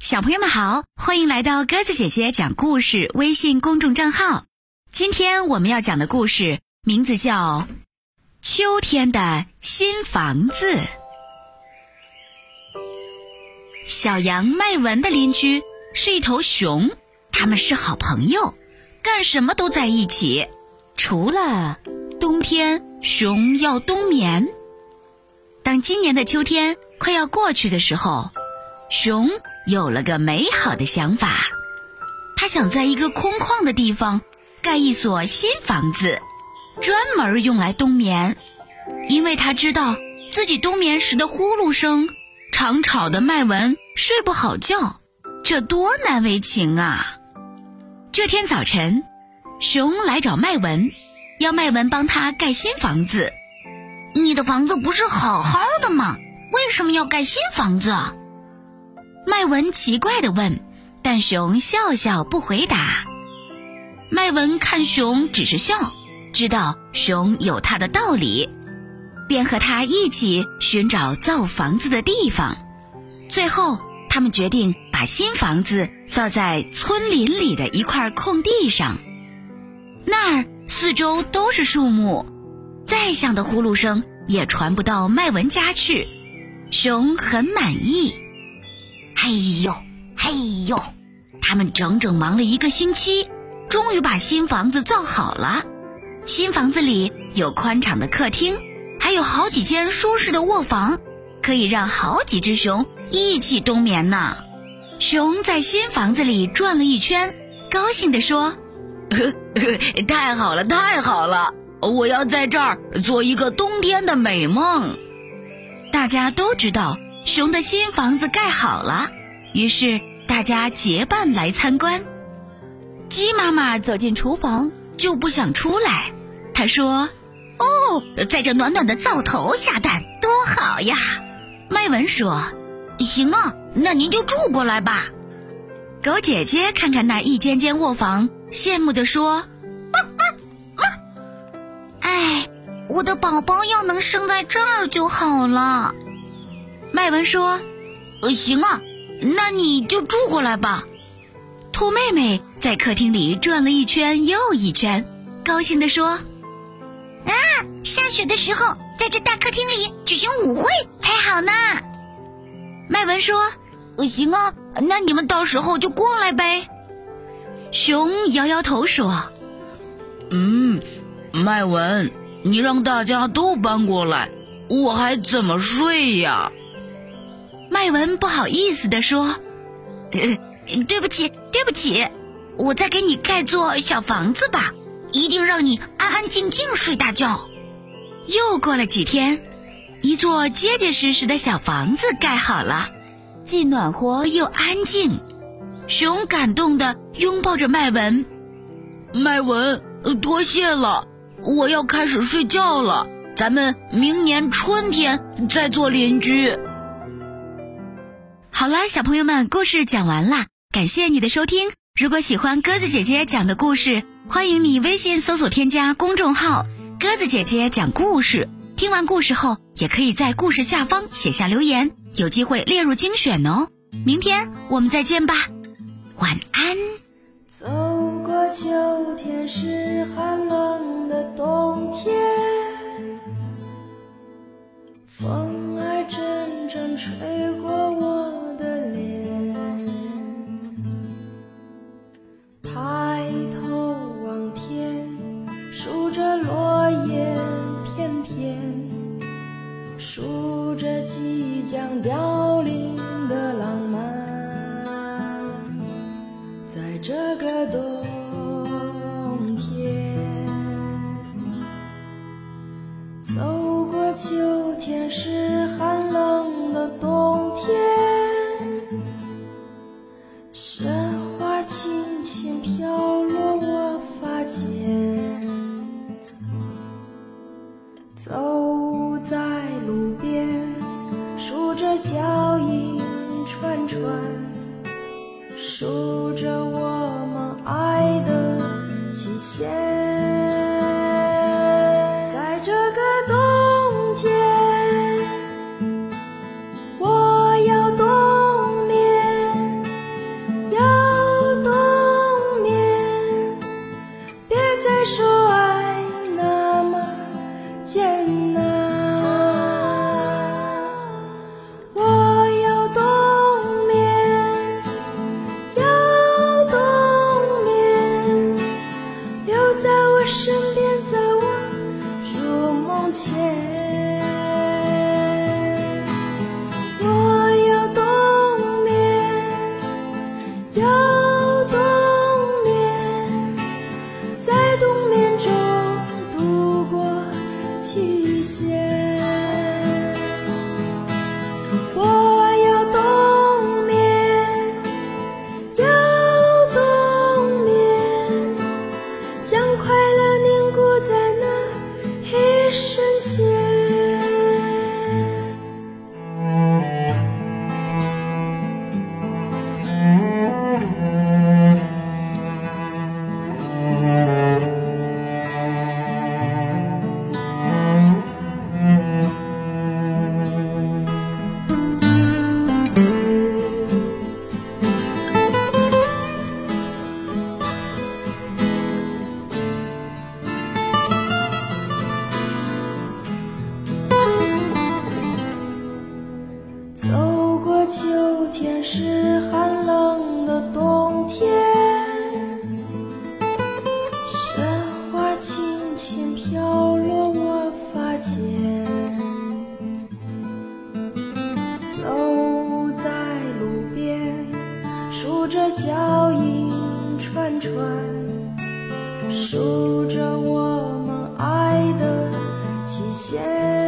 小朋友们好，欢迎来到鸽子姐姐讲故事微信公众账号。今天我们要讲的故事名字叫《秋天的新房子》。小羊麦文的邻居是一头熊，他们是好朋友，干什么都在一起，除了冬天，熊要冬眠。当今年的秋天快要过去的时候，熊。有了个美好的想法，他想在一个空旷的地方盖一所新房子，专门用来冬眠。因为他知道自己冬眠时的呼噜声常吵得麦文睡不好觉，这多难为情啊！这天早晨，熊来找麦文，要麦文帮他盖新房子。你的房子不是好好的吗？为什么要盖新房子啊？麦文奇怪的问，但熊笑笑不回答。麦文看熊只是笑，知道熊有他的道理，便和他一起寻找造房子的地方。最后，他们决定把新房子造在村林里的一块空地上，那儿四周都是树木，再响的呼噜声也传不到麦文家去。熊很满意。嘿呦，嘿呦！他们整整忙了一个星期，终于把新房子造好了。新房子里有宽敞的客厅，还有好几间舒适的卧房，可以让好几只熊一起冬眠呢。熊在新房子里转了一圈，高兴地说：“呵 呵太好了，太好了！我要在这儿做一个冬天的美梦。”大家都知道。熊的新房子盖好了，于是大家结伴来参观。鸡妈妈走进厨房就不想出来，她说：“哦，在这暖暖的灶头下蛋多好呀！”麦文说：“行啊，那您就住过来吧。”狗姐姐看看那一间间卧房，羡慕地说：“哎，我的宝宝要能生在这儿就好了。”麦文说：“呃，行啊，那你就住过来吧。”兔妹妹在客厅里转了一圈又一圈，高兴地说：“啊，下雪的时候，在这大客厅里举行舞会才好呢。”麦文说：“呃，行啊，那你们到时候就过来呗。”熊摇摇头说：“嗯，麦文，你让大家都搬过来，我还怎么睡呀？”麦文不好意思地说：“呃，对不起，对不起，我再给你盖座小房子吧，一定让你安安静静睡大觉。”又过了几天，一座结结实实的小房子盖好了，既暖和又安静。熊感动的拥抱着麦文：“麦文，多谢了，我要开始睡觉了，咱们明年春天再做邻居。”好了，小朋友们，故事讲完了，感谢你的收听。如果喜欢鸽子姐姐讲的故事，欢迎你微信搜索添加公众号“鸽子姐姐讲故事”。听完故事后，也可以在故事下方写下留言，有机会列入精选哦。明天我们再见吧，晚安。走过秋天是寒凋零的浪漫，在这个冬天，走过秋天时 night. 倒影串串，数着我们爱的期限。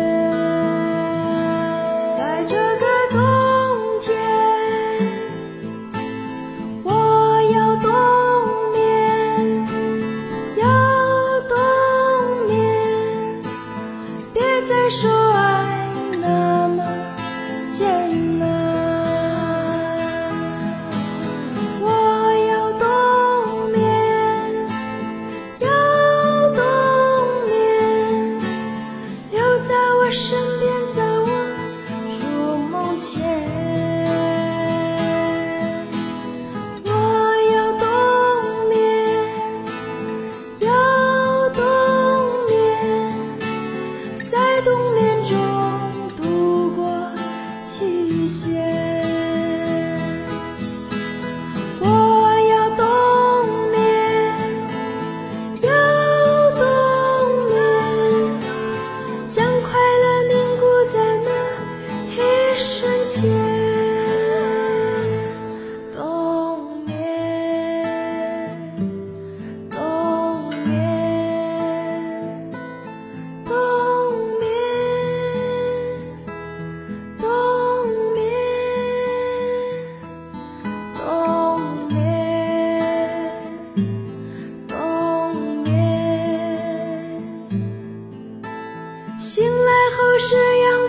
是永